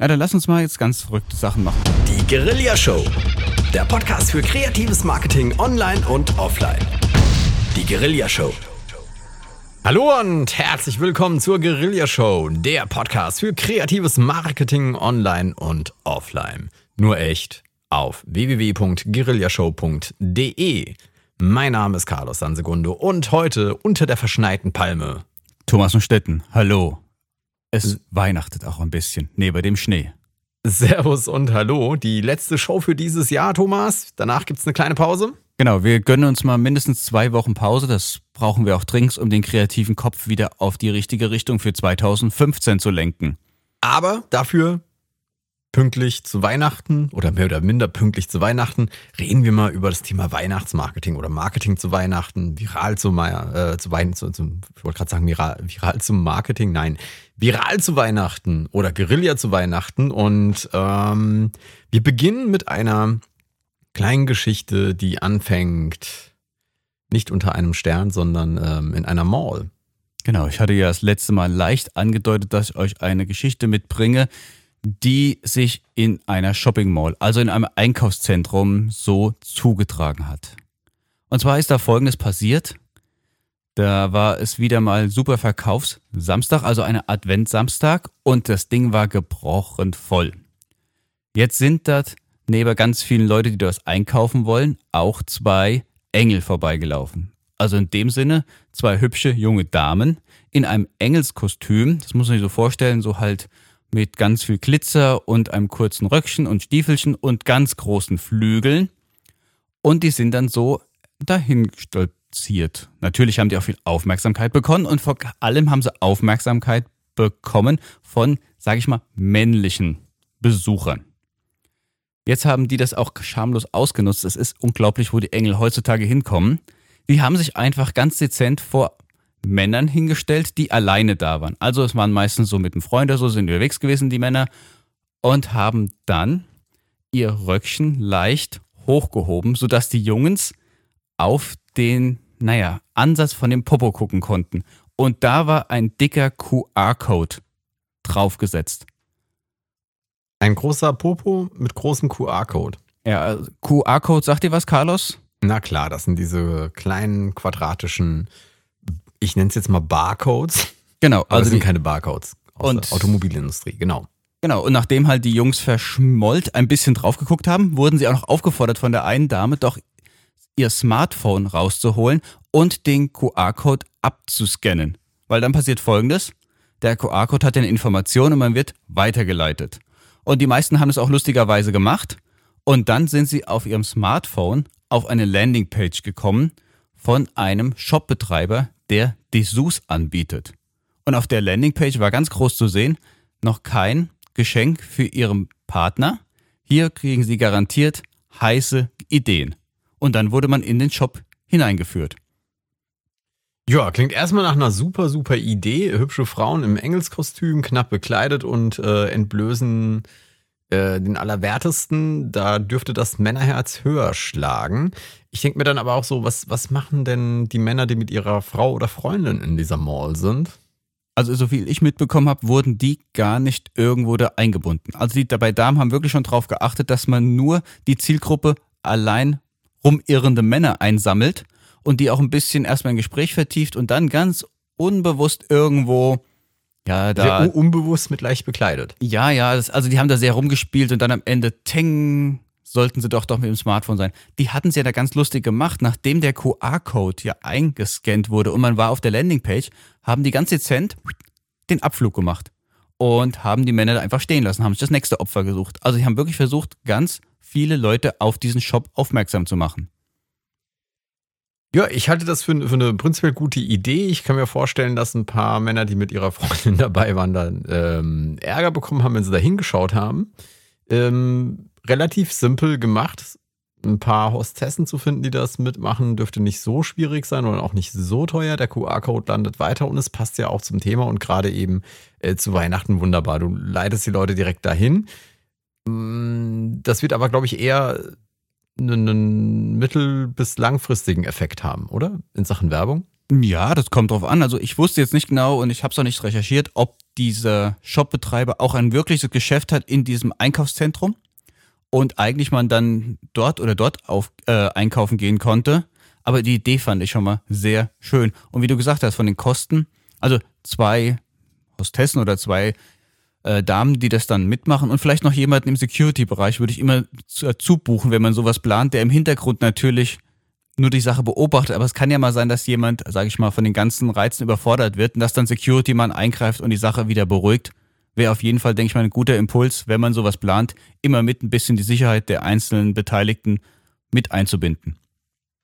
Ja, dann lass uns mal jetzt ganz verrückte Sachen machen. Die Guerilla Show. Der Podcast für kreatives Marketing online und offline. Die Guerilla Show. Hallo und herzlich willkommen zur Guerilla Show, der Podcast für kreatives Marketing online und offline. Nur echt auf www.guerillashow.de. Mein Name ist Carlos Sansegundo und heute unter der verschneiten Palme. Thomas und Stetten, hallo. Es weihnachtet auch ein bisschen, neben dem Schnee. Servus und hallo. Die letzte Show für dieses Jahr, Thomas. Danach gibt es eine kleine Pause. Genau, wir gönnen uns mal mindestens zwei Wochen Pause. Das brauchen wir auch dringend, um den kreativen Kopf wieder auf die richtige Richtung für 2015 zu lenken. Aber dafür pünktlich zu Weihnachten oder mehr oder minder pünktlich zu Weihnachten reden wir mal über das Thema Weihnachtsmarketing oder Marketing zu Weihnachten, viral zu, äh, zu Weihnachten, zu, zu, ich wollte gerade sagen viral, viral zum Marketing, nein, viral zu Weihnachten oder Guerilla zu Weihnachten und ähm, wir beginnen mit einer kleinen Geschichte, die anfängt nicht unter einem Stern, sondern ähm, in einer Mall. Genau, ich hatte ja das letzte Mal leicht angedeutet, dass ich euch eine Geschichte mitbringe, die sich in einer Shopping Mall, also in einem Einkaufszentrum, so zugetragen hat. Und zwar ist da Folgendes passiert. Da war es wieder mal super Verkaufssamstag, also eine Adventsamstag, und das Ding war gebrochen voll. Jetzt sind dort neben ganz vielen Leute, die das einkaufen wollen, auch zwei Engel vorbeigelaufen. Also in dem Sinne zwei hübsche junge Damen in einem Engelskostüm, das muss man sich so vorstellen, so halt mit ganz viel Glitzer und einem kurzen Röckchen und Stiefelchen und ganz großen Flügeln. Und die sind dann so dahin stolziert. Natürlich haben die auch viel Aufmerksamkeit bekommen und vor allem haben sie Aufmerksamkeit bekommen von, sage ich mal, männlichen Besuchern. Jetzt haben die das auch schamlos ausgenutzt. Es ist unglaublich, wo die Engel heutzutage hinkommen. Die haben sich einfach ganz dezent vor Männern hingestellt, die alleine da waren. Also es waren meistens so mit einem Freund oder so, sind unterwegs gewesen, die Männer, und haben dann ihr Röckchen leicht hochgehoben, sodass die Jungs auf den, naja, Ansatz von dem Popo gucken konnten. Und da war ein dicker QR-Code draufgesetzt. Ein großer Popo mit großem QR-Code. Ja, QR-Code, sagt dir was, Carlos? Na klar, das sind diese kleinen quadratischen ich nenne es jetzt mal Barcodes. Genau. Also sind keine Barcodes aus und der Automobilindustrie, genau. Genau, und nachdem halt die Jungs verschmollt ein bisschen drauf geguckt haben, wurden sie auch noch aufgefordert von der einen Dame, doch ihr Smartphone rauszuholen und den QR-Code abzuscannen. Weil dann passiert folgendes: Der QR-Code hat eine Information und man wird weitergeleitet. Und die meisten haben es auch lustigerweise gemacht. Und dann sind sie auf ihrem Smartphone auf eine Landingpage gekommen von einem Shopbetreiber, der Dessous anbietet. Und auf der Landingpage war ganz groß zu sehen, noch kein Geschenk für Ihren Partner. Hier kriegen Sie garantiert heiße Ideen. Und dann wurde man in den Shop hineingeführt. Ja, klingt erstmal nach einer super, super Idee. Hübsche Frauen im Engelskostüm, knapp bekleidet und äh, entblößen äh, den Allerwertesten. Da dürfte das Männerherz höher schlagen. Ich denke mir dann aber auch so, was, was machen denn die Männer, die mit ihrer Frau oder Freundin in dieser Mall sind? Also, so viel ich mitbekommen habe, wurden die gar nicht irgendwo da eingebunden. Also, die dabei Damen haben wirklich schon darauf geachtet, dass man nur die Zielgruppe allein rumirrende Männer einsammelt und die auch ein bisschen erstmal ein Gespräch vertieft und dann ganz unbewusst irgendwo, ja, da. Sehr unbewusst mit leicht bekleidet. Ja, ja, das, also die haben da sehr rumgespielt und dann am Ende Teng sollten sie doch doch mit dem Smartphone sein. Die hatten es ja da ganz lustig gemacht. Nachdem der QR-Code ja eingescannt wurde und man war auf der Landingpage, haben die ganz dezent den Abflug gemacht und haben die Männer da einfach stehen lassen, haben sich das nächste Opfer gesucht. Also sie haben wirklich versucht, ganz viele Leute auf diesen Shop aufmerksam zu machen. Ja, ich halte das für, für, eine prinzipiell gute Idee. Ich kann mir vorstellen, dass ein paar Männer, die mit ihrer Freundin dabei waren, dann ähm, Ärger bekommen haben, wenn sie da hingeschaut haben. Ähm, relativ simpel gemacht. Ein paar Hostessen zu finden, die das mitmachen, dürfte nicht so schwierig sein oder auch nicht so teuer. Der QR-Code landet weiter und es passt ja auch zum Thema und gerade eben äh, zu Weihnachten wunderbar. Du leitest die Leute direkt dahin. Mm, das wird aber, glaube ich, eher einen mittel- bis langfristigen Effekt haben, oder? In Sachen Werbung? Ja, das kommt drauf an. Also ich wusste jetzt nicht genau und ich habe es auch nicht recherchiert, ob dieser Shopbetreiber auch ein wirkliches Geschäft hat in diesem Einkaufszentrum und eigentlich man dann dort oder dort auf, äh, einkaufen gehen konnte. Aber die Idee fand ich schon mal sehr schön. Und wie du gesagt hast, von den Kosten, also zwei Hostessen oder zwei äh, Damen, die das dann mitmachen und vielleicht noch jemanden im Security-Bereich würde ich immer dazu buchen, wenn man sowas plant, der im Hintergrund natürlich nur die Sache beobachtet. Aber es kann ja mal sein, dass jemand, sage ich mal, von den ganzen Reizen überfordert wird und dass dann Security-Mann eingreift und die Sache wieder beruhigt. Wäre auf jeden Fall, denke ich mal, ein guter Impuls, wenn man sowas plant, immer mit ein bisschen die Sicherheit der einzelnen Beteiligten mit einzubinden.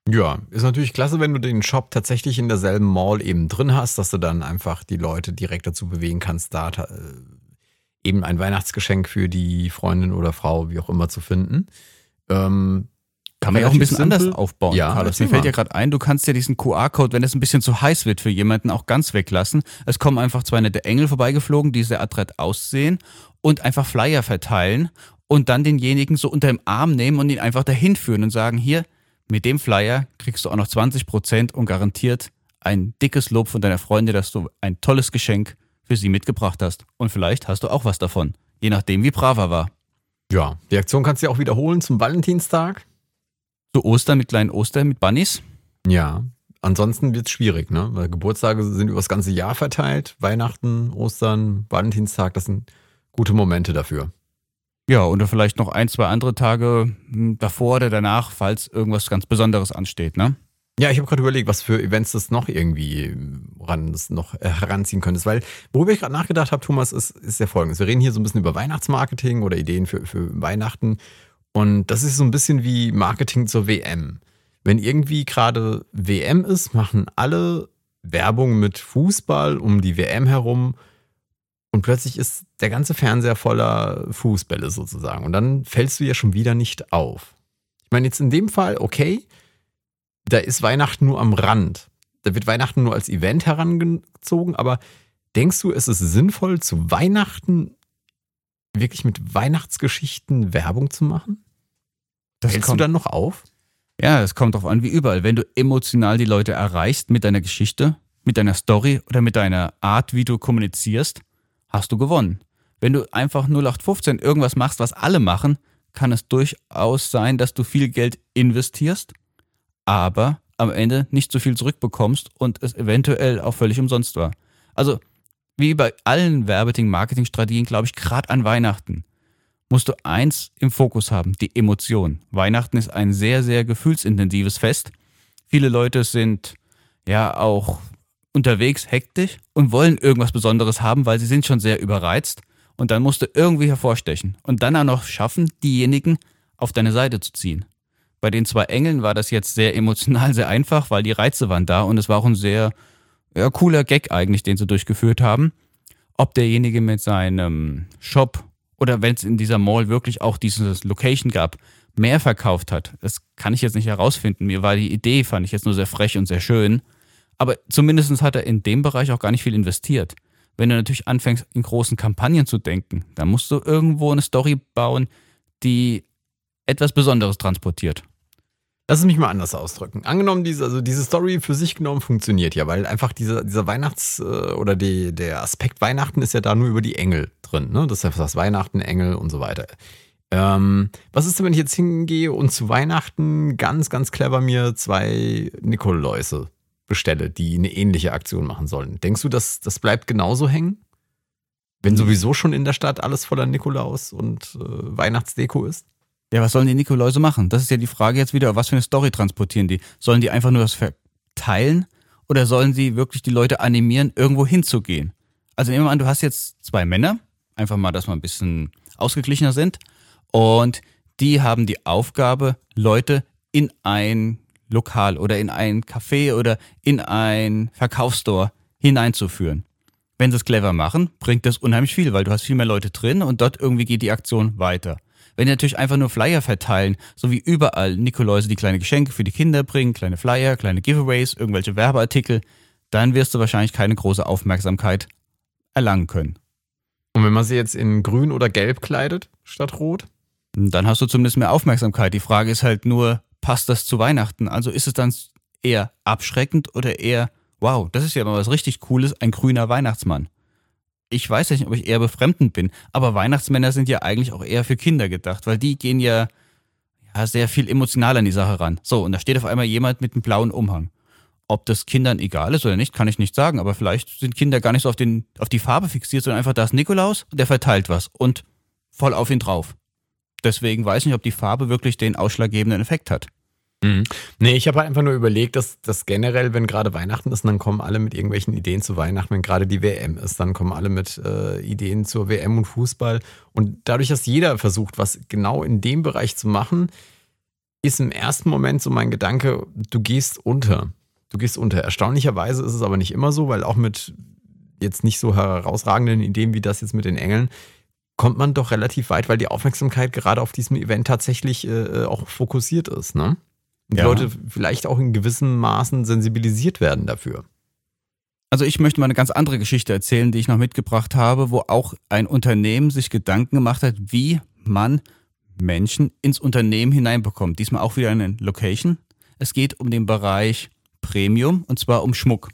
Ja, ist natürlich klasse, wenn du den Shop tatsächlich in derselben Mall eben drin hast, dass du dann einfach die Leute direkt dazu bewegen kannst, da äh, eben ein Weihnachtsgeschenk für die Freundin oder Frau, wie auch immer, zu finden. Ähm, kann man ja auch ein bisschen simpel. anders aufbauen, ja, Carlos. Mir fällt ja gerade ein, du kannst ja diesen QR-Code, wenn es ein bisschen zu heiß wird für jemanden, auch ganz weglassen. Es kommen einfach zwei nette Engel vorbeigeflogen, die sehr adrett aussehen und einfach Flyer verteilen und dann denjenigen so unter dem Arm nehmen und ihn einfach dahin führen und sagen, hier, mit dem Flyer kriegst du auch noch 20 Prozent und garantiert ein dickes Lob von deiner Freundin, dass du ein tolles Geschenk für sie mitgebracht hast. Und vielleicht hast du auch was davon, je nachdem, wie brav er war. Ja, die Aktion kannst du ja auch wiederholen zum Valentinstag. Zu Ostern mit kleinen Ostern mit Bunnies? Ja, ansonsten wird es schwierig, ne? Weil Geburtstage sind über das ganze Jahr verteilt. Weihnachten, Ostern, Valentinstag, das sind gute Momente dafür. Ja, oder vielleicht noch ein, zwei andere Tage hm, davor oder danach, falls irgendwas ganz Besonderes ansteht, ne? Ja, ich habe gerade überlegt, was für Events das noch irgendwie ran, das noch äh, heranziehen könntest. Weil, worüber ich gerade nachgedacht habe, Thomas, ist, ist der folgendes. Wir reden hier so ein bisschen über Weihnachtsmarketing oder Ideen für, für Weihnachten. Und das ist so ein bisschen wie Marketing zur WM. Wenn irgendwie gerade WM ist, machen alle Werbung mit Fußball um die WM herum und plötzlich ist der ganze Fernseher voller Fußbälle sozusagen. Und dann fällst du ja schon wieder nicht auf. Ich meine, jetzt in dem Fall, okay, da ist Weihnachten nur am Rand. Da wird Weihnachten nur als Event herangezogen, aber denkst du, es ist sinnvoll, zu Weihnachten wirklich mit Weihnachtsgeschichten Werbung zu machen? Das Hältst kommt, du dann noch auf? Ja, es kommt darauf an, wie überall. Wenn du emotional die Leute erreichst mit deiner Geschichte, mit deiner Story oder mit deiner Art, wie du kommunizierst, hast du gewonnen. Wenn du einfach 0815 irgendwas machst, was alle machen, kann es durchaus sein, dass du viel Geld investierst, aber am Ende nicht so viel zurückbekommst und es eventuell auch völlig umsonst war. Also wie bei allen Werbeting-Marketing-Strategien, glaube ich, gerade an Weihnachten musst du eins im Fokus haben, die Emotion. Weihnachten ist ein sehr, sehr gefühlsintensives Fest. Viele Leute sind ja auch unterwegs hektisch und wollen irgendwas Besonderes haben, weil sie sind schon sehr überreizt. Und dann musst du irgendwie hervorstechen und dann auch noch schaffen, diejenigen auf deine Seite zu ziehen. Bei den zwei Engeln war das jetzt sehr emotional, sehr einfach, weil die Reize waren da und es war auch ein sehr ja, cooler Gag eigentlich, den sie durchgeführt haben. Ob derjenige mit seinem Shop oder wenn es in dieser Mall wirklich auch dieses Location gab, mehr verkauft hat, das kann ich jetzt nicht herausfinden. Mir war die Idee, fand ich jetzt nur sehr frech und sehr schön. Aber zumindest hat er in dem Bereich auch gar nicht viel investiert. Wenn du natürlich anfängst, in großen Kampagnen zu denken, dann musst du irgendwo eine Story bauen, die etwas Besonderes transportiert. Lass es mich mal anders ausdrücken. Angenommen, diese, also diese Story für sich genommen funktioniert ja, weil einfach dieser, dieser Weihnachts- äh, oder die, der Aspekt Weihnachten ist ja da nur über die Engel drin. Ne? Das ist das Weihnachten, Engel und so weiter. Ähm, was ist denn, wenn ich jetzt hingehe und zu Weihnachten ganz, ganz clever mir zwei Nikoläuse bestelle, die eine ähnliche Aktion machen sollen? Denkst du, dass das bleibt genauso hängen? Wenn sowieso schon in der Stadt alles voller Nikolaus und äh, Weihnachtsdeko ist? Ja, was sollen die Nikoläuse machen? Das ist ja die Frage jetzt wieder, was für eine Story transportieren die? Sollen die einfach nur das verteilen oder sollen sie wirklich die Leute animieren, irgendwo hinzugehen? Also nehmen wir an, du hast jetzt zwei Männer, einfach mal, dass wir ein bisschen ausgeglichener sind, und die haben die Aufgabe, Leute in ein Lokal oder in ein Café oder in ein Verkaufsstore hineinzuführen. Wenn sie es clever machen, bringt das unheimlich viel, weil du hast viel mehr Leute drin und dort irgendwie geht die Aktion weiter. Wenn die natürlich einfach nur Flyer verteilen, so wie überall Nikoläuse, die kleine Geschenke für die Kinder bringen, kleine Flyer, kleine Giveaways, irgendwelche Werbeartikel, dann wirst du wahrscheinlich keine große Aufmerksamkeit erlangen können. Und wenn man sie jetzt in grün oder gelb kleidet, statt rot? Dann hast du zumindest mehr Aufmerksamkeit. Die Frage ist halt nur, passt das zu Weihnachten? Also ist es dann eher abschreckend oder eher wow, das ist ja mal was richtig Cooles, ein grüner Weihnachtsmann. Ich weiß nicht, ob ich eher befremdend bin, aber Weihnachtsmänner sind ja eigentlich auch eher für Kinder gedacht, weil die gehen ja, ja sehr viel emotional an die Sache ran. So, und da steht auf einmal jemand mit einem blauen Umhang. Ob das Kindern egal ist oder nicht, kann ich nicht sagen, aber vielleicht sind Kinder gar nicht so auf, den, auf die Farbe fixiert, sondern einfach, da ist Nikolaus und der verteilt was und voll auf ihn drauf. Deswegen weiß ich nicht, ob die Farbe wirklich den ausschlaggebenden Effekt hat. Mhm. Nee, ich habe halt einfach nur überlegt, dass, dass generell, wenn gerade Weihnachten ist, dann kommen alle mit irgendwelchen Ideen zu Weihnachten. Wenn gerade die WM ist, dann kommen alle mit äh, Ideen zur WM und Fußball. Und dadurch, dass jeder versucht, was genau in dem Bereich zu machen, ist im ersten Moment so mein Gedanke, du gehst unter. Du gehst unter. Erstaunlicherweise ist es aber nicht immer so, weil auch mit jetzt nicht so herausragenden Ideen wie das jetzt mit den Engeln, kommt man doch relativ weit, weil die Aufmerksamkeit gerade auf diesem Event tatsächlich äh, auch fokussiert ist. Ne? Und die ja. Leute vielleicht auch in gewissen Maßen sensibilisiert werden dafür. Also ich möchte mal eine ganz andere Geschichte erzählen, die ich noch mitgebracht habe, wo auch ein Unternehmen sich Gedanken gemacht hat, wie man Menschen ins Unternehmen hineinbekommt. Diesmal auch wieder eine Location. Es geht um den Bereich Premium und zwar um Schmuck.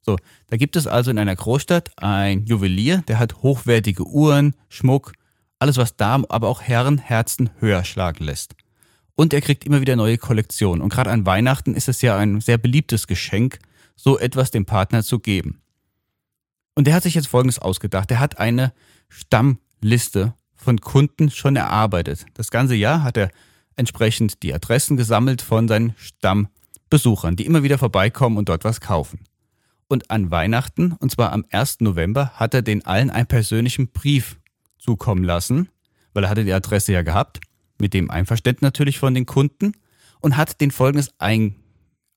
So, da gibt es also in einer Großstadt ein Juwelier, der hat hochwertige Uhren, Schmuck, alles was Damen, aber auch Herren Herzen höher schlagen lässt. Und er kriegt immer wieder neue Kollektionen. Und gerade an Weihnachten ist es ja ein sehr beliebtes Geschenk, so etwas dem Partner zu geben. Und er hat sich jetzt Folgendes ausgedacht. Er hat eine Stammliste von Kunden schon erarbeitet. Das ganze Jahr hat er entsprechend die Adressen gesammelt von seinen Stammbesuchern, die immer wieder vorbeikommen und dort was kaufen. Und an Weihnachten, und zwar am 1. November, hat er den allen einen persönlichen Brief zukommen lassen, weil er hatte die Adresse ja gehabt mit dem Einverständnis natürlich von den Kunden und hat den folgendes ein,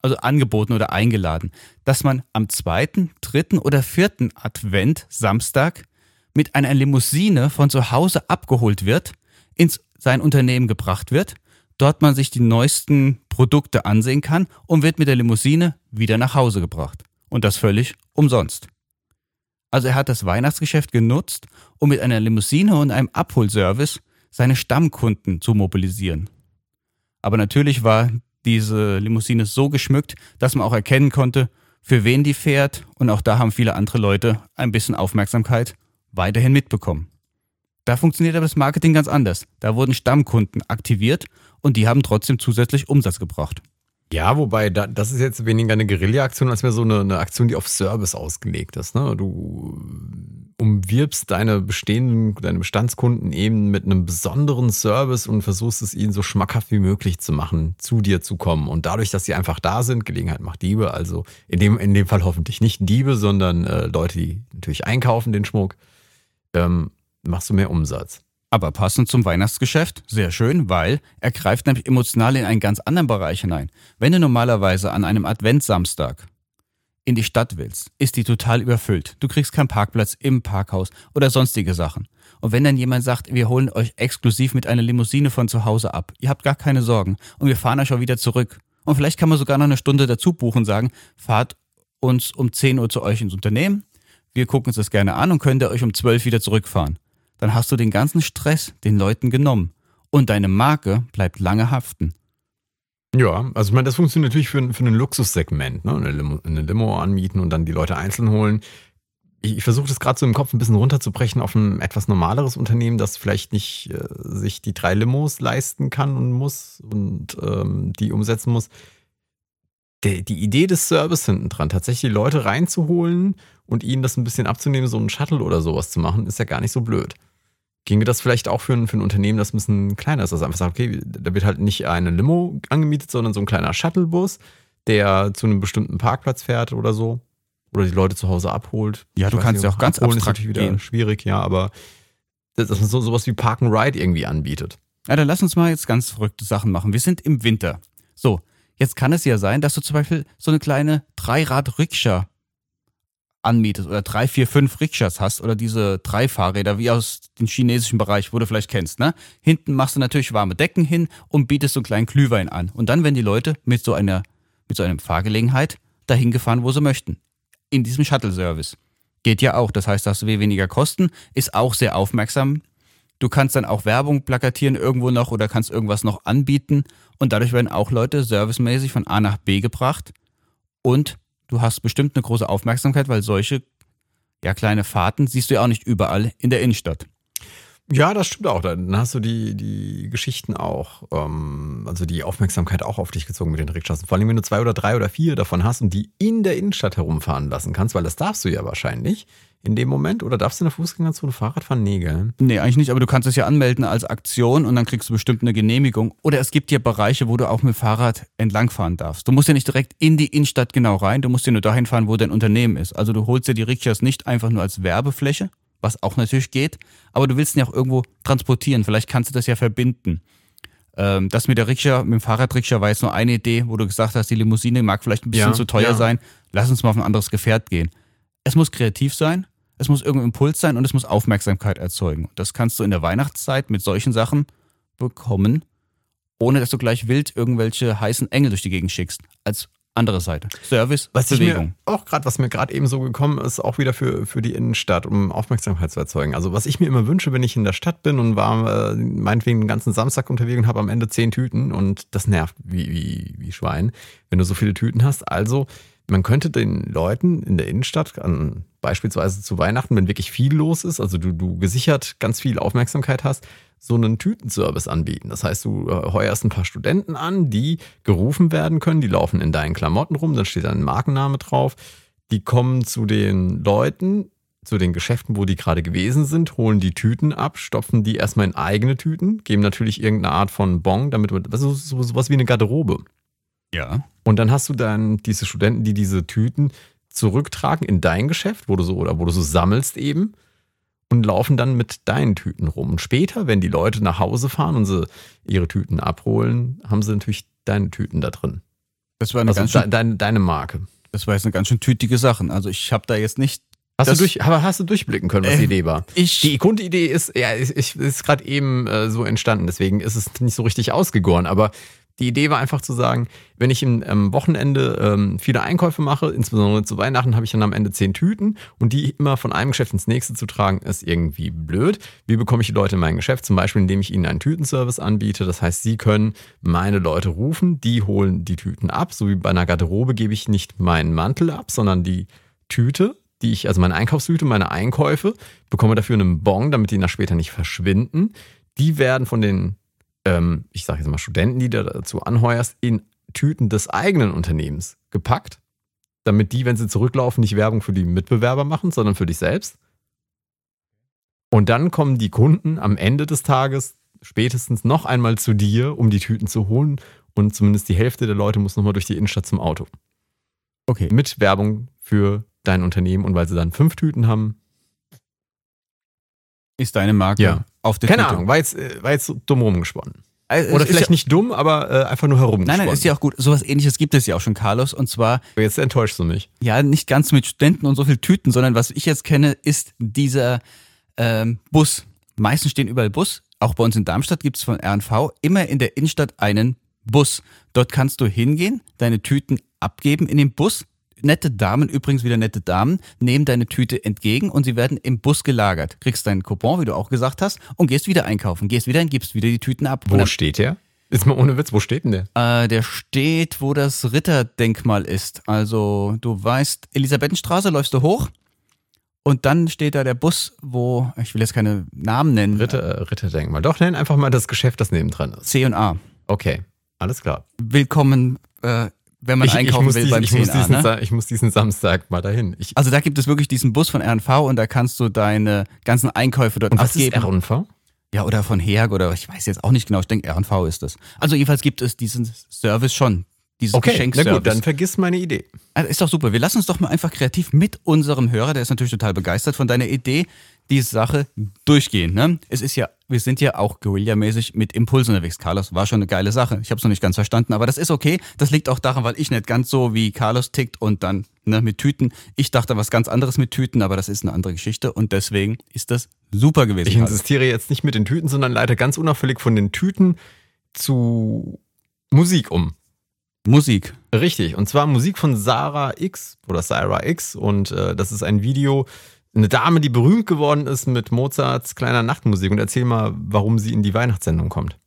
also angeboten oder eingeladen, dass man am zweiten, dritten oder vierten Advent Samstag mit einer Limousine von zu Hause abgeholt wird, ins sein Unternehmen gebracht wird, dort man sich die neuesten Produkte ansehen kann und wird mit der Limousine wieder nach Hause gebracht. Und das völlig umsonst. Also er hat das Weihnachtsgeschäft genutzt, um mit einer Limousine und einem Abholservice seine Stammkunden zu mobilisieren. Aber natürlich war diese Limousine so geschmückt, dass man auch erkennen konnte, für wen die fährt und auch da haben viele andere Leute ein bisschen Aufmerksamkeit weiterhin mitbekommen. Da funktioniert aber das Marketing ganz anders. Da wurden Stammkunden aktiviert und die haben trotzdem zusätzlich Umsatz gebracht. Ja, wobei da, das ist jetzt weniger eine Guerilla-Aktion als mehr so eine, eine, Aktion, die auf Service ausgelegt ist. Ne? Du umwirbst deine bestehenden, deine Bestandskunden eben mit einem besonderen Service und versuchst es ihnen so schmackhaft wie möglich zu machen, zu dir zu kommen. Und dadurch, dass sie einfach da sind, Gelegenheit macht Diebe, also in dem, in dem Fall hoffentlich nicht Diebe, sondern äh, Leute, die natürlich einkaufen den Schmuck, ähm, machst du mehr Umsatz. Aber passend zum Weihnachtsgeschäft, sehr schön, weil er greift nämlich emotional in einen ganz anderen Bereich hinein. Wenn du normalerweise an einem Adventssamstag in die Stadt willst, ist die total überfüllt. Du kriegst keinen Parkplatz im Parkhaus oder sonstige Sachen. Und wenn dann jemand sagt, wir holen euch exklusiv mit einer Limousine von zu Hause ab, ihr habt gar keine Sorgen und wir fahren euch auch wieder zurück. Und vielleicht kann man sogar noch eine Stunde dazu buchen und sagen, fahrt uns um 10 Uhr zu euch ins Unternehmen, wir gucken uns das gerne an und könnt ihr euch um 12 wieder zurückfahren dann hast du den ganzen Stress den Leuten genommen und deine Marke bleibt lange haften. Ja, also ich meine, das funktioniert natürlich für, für ein Luxussegment, ne? eine, Limo, eine Limo anmieten und dann die Leute einzeln holen. Ich, versuche das gerade so im Kopf ein bisschen runterzubrechen auf ein etwas normaleres Unternehmen, das vielleicht nicht äh, sich die drei Limos leisten kann und muss und ähm, die umsetzen muss. Der, die Idee des Service hinten dran, tatsächlich die Leute reinzuholen und ihnen das ein bisschen abzunehmen, so einen Shuttle oder sowas zu machen, ist ja gar nicht so blöd. Ginge das vielleicht auch für ein, für ein Unternehmen, das ein bisschen kleiner ist, das einfach sagt, okay, da wird halt nicht eine Limo angemietet, sondern so ein kleiner Shuttlebus, der zu einem bestimmten Parkplatz fährt oder so. Oder die Leute zu Hause abholt. Ja, du kannst ja auch ganz abstrakt ist natürlich wieder gehen. schwierig, ja, aber dass man so, sowas wie Park and Ride irgendwie anbietet. Ja, dann lass uns mal jetzt ganz verrückte Sachen machen. Wir sind im Winter. So, jetzt kann es ja sein, dass du zum Beispiel so eine kleine Dreirad-Rikscha anmietest oder drei, vier, fünf Rikschas hast oder diese drei Fahrräder wie aus dem chinesischen Bereich, wo du vielleicht kennst, ne? Hinten machst du natürlich warme Decken hin und bietest so einen kleinen Glühwein an. Und dann werden die Leute mit so einer, mit so einer Fahrgelegenheit dahin gefahren, wo sie möchten. In diesem Shuttle-Service. Geht ja auch. Das heißt, dass wir weniger Kosten, ist auch sehr aufmerksam. Du kannst dann auch Werbung plakatieren irgendwo noch oder kannst irgendwas noch anbieten und dadurch werden auch Leute servicemäßig von A nach B gebracht und du hast bestimmt eine große Aufmerksamkeit, weil solche ja, kleine Fahrten siehst du ja auch nicht überall in der Innenstadt. Ja, das stimmt auch. Dann hast du die, die Geschichten auch, ähm, also die Aufmerksamkeit auch auf dich gezogen mit den Rikschas. Vor allem, wenn du zwei oder drei oder vier davon hast und die in der Innenstadt herumfahren lassen kannst, weil das darfst du ja wahrscheinlich in dem Moment. Oder darfst du in der Fußgängerzone Fahrrad fahren? Nee, gell? Nee, eigentlich nicht, aber du kannst es ja anmelden als Aktion und dann kriegst du bestimmt eine Genehmigung. Oder es gibt ja Bereiche, wo du auch mit Fahrrad entlangfahren darfst. Du musst ja nicht direkt in die Innenstadt genau rein, du musst ja nur dahin fahren, wo dein Unternehmen ist. Also du holst dir die Rikschas nicht einfach nur als Werbefläche, was auch natürlich geht, aber du willst ihn ja auch irgendwo transportieren. Vielleicht kannst du das ja verbinden. Ähm, das mit der Rikscha, mit dem Fahrradrikscha war jetzt nur eine Idee, wo du gesagt hast, die Limousine mag vielleicht ein bisschen Ja, zu teuer ja. sein. Lass uns mal auf ein anderes Gefährt gehen. Es muss kreativ sein, es muss irgendein Impuls sein und es muss Aufmerksamkeit erzeugen. Das kannst du in der Weihnachtszeit mit solchen Sachen bekommen, ohne dass du gleich wild irgendwelche heißen Engel durch die Gegend schickst. Als andere Seite. Service, Was Bewegung. mir auch gerade, was mir gerade eben so gekommen ist, auch wieder für, für die Innenstadt, um Aufmerksamkeit zu erzeugen. Also was ich mir immer wünsche, wenn ich in der Stadt bin und war äh, meinetwegen den ganzen Samstag unterwegs und habe am Ende zehn Tüten und das nervt wie, wie, wie Schwein, wenn du so viele Tüten hast. Also man könnte den Leuten in der Innenstadt an, beispielsweise zu Weihnachten, wenn wirklich viel los ist, also du, du gesichert ganz viel Aufmerksamkeit hast, so einen Tütenservice anbieten. Das heißt, du äh, heuerst ein paar Studenten an, die gerufen werden können, die laufen in deinen Klamotten rum, dann steht da ein Markenname drauf. Die kommen zu den Leuten, zu den Geschäften, wo die gerade gewesen sind, holen die Tüten ab, stopfen die erstmal in eigene Tüten, geben natürlich irgendeine Art von Bon, damit das ist so, sowas wie eine Garderobe. Ja. Und dann hast du dann diese Studenten, die diese Tüten zurücktragen in dein Geschäft, wo du so oder wo du so sammelst eben und laufen dann mit deinen Tüten rum. Und später, wenn die Leute nach Hause fahren und sie ihre Tüten abholen, haben sie natürlich deine Tüten da drin. Das war eine Also ganz schön, deine, deine Marke. das war jetzt eine ganz schön tütige Sache. Also ich habe da jetzt nicht Hast Das- du, durch, aber hast du durchblicken können, was Äh, die Idee war? ich Die Grundidee ist, ja, ist, ist, ist gerade eben äh, so entstanden, deswegen ist es nicht so richtig ausgegoren. Aber die Idee war einfach zu sagen, wenn ich am Wochenende ähm, viele Einkäufe mache, insbesondere zu Weihnachten, habe ich dann am Ende zehn Tüten und die immer von einem Geschäft ins nächste zu tragen, ist irgendwie blöd. Wie bekomme ich die Leute in mein Geschäft? Zum Beispiel, indem ich ihnen einen Tütenservice anbiete. Das heißt, sie können meine Leute rufen, die holen die Tüten ab. So wie bei einer Garderobe gebe ich nicht meinen Mantel ab, sondern die Tüte, die ich, also meine Einkaufstüte, meine Einkäufe, bekomme dafür einen Bon, damit die nach später nicht verschwinden. Die werden von den, ähm, ich sage jetzt mal Studenten, die du dazu anheuerst, in Tüten des eigenen Unternehmens gepackt, damit die, wenn sie zurücklaufen, nicht Werbung für die Mitbewerber machen, sondern für dich selbst. Und dann kommen die Kunden am Ende des Tages spätestens noch einmal zu dir, um die Tüten zu holen. Und zumindest die Hälfte der Leute muss nochmal durch die Innenstadt zum Auto Okay. mit Werbung für dein Unternehmen und weil sie dann fünf Tüten haben. Ist deine Marke Ja. auf der Keine Tüte. Ahnung, war jetzt, äh, war jetzt dumm rumgesponnen. Also, Oder vielleicht ja, nicht dumm, aber äh, einfach nur Nein, herumgesponnen. nein, ist ja auch gut. Sowas ähnliches gibt es ja auch schon, Carlos. Und zwar, Jetzt enttäuschst du mich. ja, nicht ganz mit Studenten und so viel Tüten, sondern was ich jetzt kenne, ist dieser ähm, Bus. Meistens stehen überall Bus. Auch bei uns in Darmstadt gibt es von RNV immer in der Innenstadt einen Bus. Dort kannst du hingehen, deine Tüten abgeben in den Bus. Nette Damen, übrigens wieder nette Damen, nehmen deine Tüte entgegen und sie werden im Bus gelagert. Kriegst deinen Coupon, wie du auch gesagt hast, und gehst wieder einkaufen. Gehst wieder hin, gibst wieder die Tüten ab. Und Wo steht der? Ist mal ohne Witz, wo steht denn der? äh, der steht, wo das Ritterdenkmal ist. Also du weißt, Elisabethenstraße läufst du hoch und dann steht da der Bus, wo, ich will jetzt keine Namen nennen, Ritter, äh, Ritterdenkmal. Doch, nenn einfach mal das Geschäft, das nebendran ist. C und A. Okay, alles klar. Willkommen, äh, wenn man Ich, ich, einkaufen muss will diesen, beim ich, muss 10 A. diesen, Ne? Ich muss diesen Samstag mal dahin. Ich, Also da gibt es wirklich diesen Bus von RNV und da kannst du deine ganzen Einkäufe dort und was ist abgeben. R&V? ja, oder von Herg oder ich weiß jetzt auch nicht genau, ich denke RNV ist das. Also jedenfalls gibt es diesen Service schon. Dieses Okay, na gut, dann vergiss meine Idee. Also ist doch super. Wir lassen uns doch mal einfach kreativ mit unserem Hörer, der ist natürlich total begeistert von deiner Idee, die Sache durchgehen. Ne? Es ist ja, wir sind ja auch Guerilla-mäßig mit Impuls unterwegs. Carlos war schon eine geile Sache. Ich habe es noch nicht ganz verstanden, aber das ist okay. Das liegt auch daran, weil ich nicht ganz so wie Carlos tickt und dann ne, mit Tüten. Ich dachte was ganz anderes mit Tüten, aber das ist eine andere Geschichte und deswegen ist das super gewesen. Ich insistiere jetzt nicht mit den Tüten, sondern leite ganz unauffällig von den Tüten zu Musik um. Musik. Richtig, und zwar Musik von Sarah X oder Sarah X und äh, das ist ein Video, eine Dame, die berühmt geworden ist mit Mozarts kleiner Nachtmusik und erzähl mal, warum sie in die Weihnachtssendung kommt.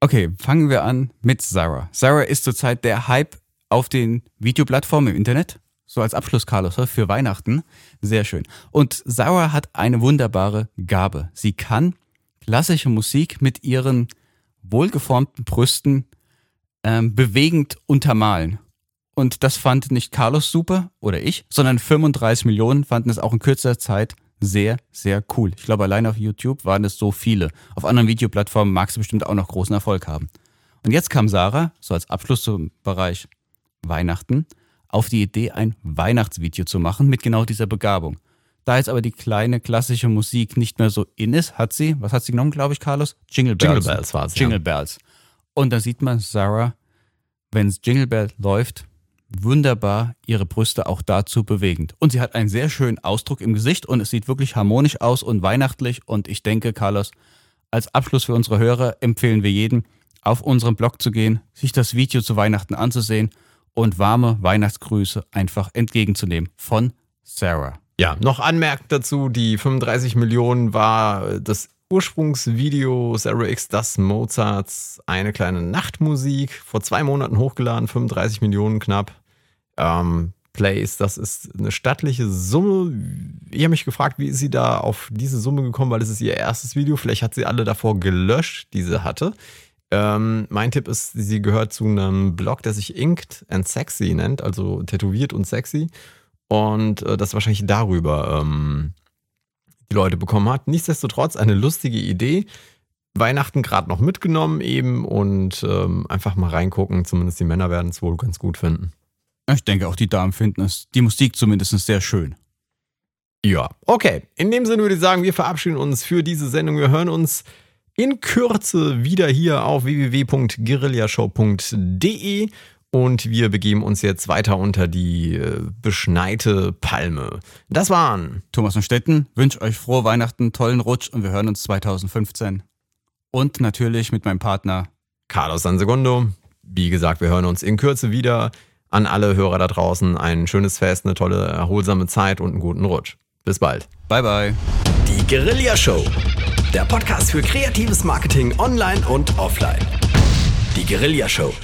Okay, fangen wir an mit Sarah. Sarah ist zurzeit der Hype auf den Videoplattformen im Internet. So als Abschluss, Carlos, für Weihnachten. Sehr schön. Und Sarah hat eine wunderbare Gabe. Sie kann klassische Musik mit ihren wohlgeformten Brüsten ähm, bewegend untermalen. Und das fand nicht Carlos super oder ich, sondern 35 Millionen fanden es auch in kürzer Zeit sehr, sehr cool. Ich glaube, allein auf YouTube waren es so viele. Auf anderen Videoplattformen mag sie bestimmt auch noch großen Erfolg haben. Und jetzt kam Sarah, so als Abschluss zum Bereich Weihnachten, auf die Idee, ein Weihnachtsvideo zu machen mit genau dieser Begabung. Da jetzt aber die kleine klassische Musik nicht mehr so in ist, hat sie, was hat sie genommen, glaube ich, Carlos? Jingle Bells. Jingle Bells war es. Jingle ja. Bells. Und da sieht man Sarah, wenn Jingle Bell läuft, wunderbar ihre Brüste auch dazu bewegend. Und sie hat einen sehr schönen Ausdruck im Gesicht und es sieht wirklich harmonisch aus und weihnachtlich. Und ich denke, Carlos, als Abschluss für unsere Hörer empfehlen wir jeden, auf unseren Blog zu gehen, sich das Video zu Weihnachten anzusehen und warme Weihnachtsgrüße einfach entgegenzunehmen von Sarah. Ja, noch anmerkend dazu, die 35 Millionen war das Ursprungsvideo Sarah X, das Mozarts, eine kleine Nachtmusik, vor zwei Monaten hochgeladen, 35 Millionen knapp. Ähm, Plays, das ist eine stattliche Summe. Ich habe mich gefragt, wie ist sie da auf diese Summe gekommen, weil es ist ihr erstes Video. Vielleicht hat sie alle davor gelöscht, die sie hatte. Ähm, mein Tipp ist, sie gehört zu einem Blog, der sich Inked and Sexy nennt, also tätowiert und sexy. Und äh, das wahrscheinlich darüber ähm, die Leute bekommen hat. Nichtsdestotrotz eine lustige Idee. Weihnachten gerade noch mitgenommen eben und ähm, einfach mal reingucken. Zumindest die Männer werden es wohl ganz gut finden. Ich denke auch die Damen finden es, die Musik zumindest sehr schön. Ja, okay. In dem Sinne würde ich sagen, wir verabschieden uns für diese Sendung. Wir hören uns in Kürze wieder hier auf www.guerillashow.de und wir begeben uns jetzt weiter unter die äh, beschneite Palme. Das waren Thomas und Stetten. Wünsche euch frohe Weihnachten, tollen Rutsch und wir hören uns 2015. Und natürlich mit meinem Partner Carlos San Segundo. Wie gesagt, wir hören uns in Kürze wieder. An alle Hörer da draußen ein schönes Fest, eine tolle, erholsame Zeit und einen guten Rutsch. Bis bald. Bye bye. Die Guerilla Show. Der Podcast für kreatives Marketing online und offline. Die Guerilla Show.